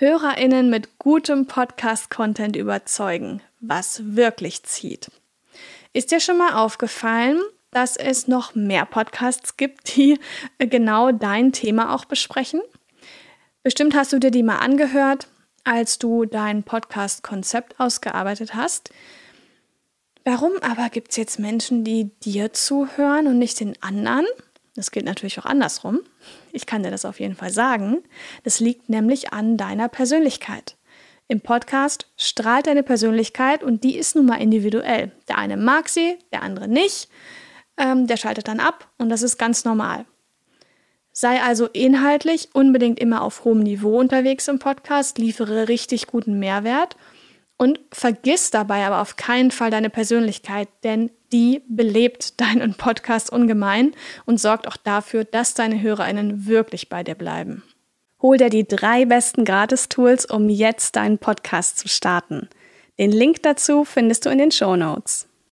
HörerInnen mit gutem Podcast-Content überzeugen, was wirklich zieht. Ist dir schon mal aufgefallen, dass es noch mehr Podcasts gibt, die genau dein Thema auch besprechen? Bestimmt hast du dir die mal angehört, als du dein Podcast-Konzept ausgearbeitet hast. Warum aber gibt es jetzt Menschen, die dir zuhören und nicht den anderen? Das gilt natürlich auch andersrum. Ich kann dir das auf jeden Fall sagen. Das liegt nämlich an deiner Persönlichkeit. Im Podcast strahlt deine Persönlichkeit und die ist nun mal individuell. Der eine mag sie, der andere nicht. Ähm, der schaltet dann ab und das ist ganz normal. Sei also inhaltlich unbedingt immer auf hohem Niveau unterwegs im Podcast, liefere richtig guten Mehrwert und vergiss dabei aber auf keinen Fall deine Persönlichkeit, denn die belebt deinen Podcast ungemein und sorgt auch dafür, dass deine HörerInnen wirklich bei dir bleiben. Hol dir die drei besten Gratis-Tools, um jetzt deinen Podcast zu starten. Den Link dazu findest du in den Show Notes.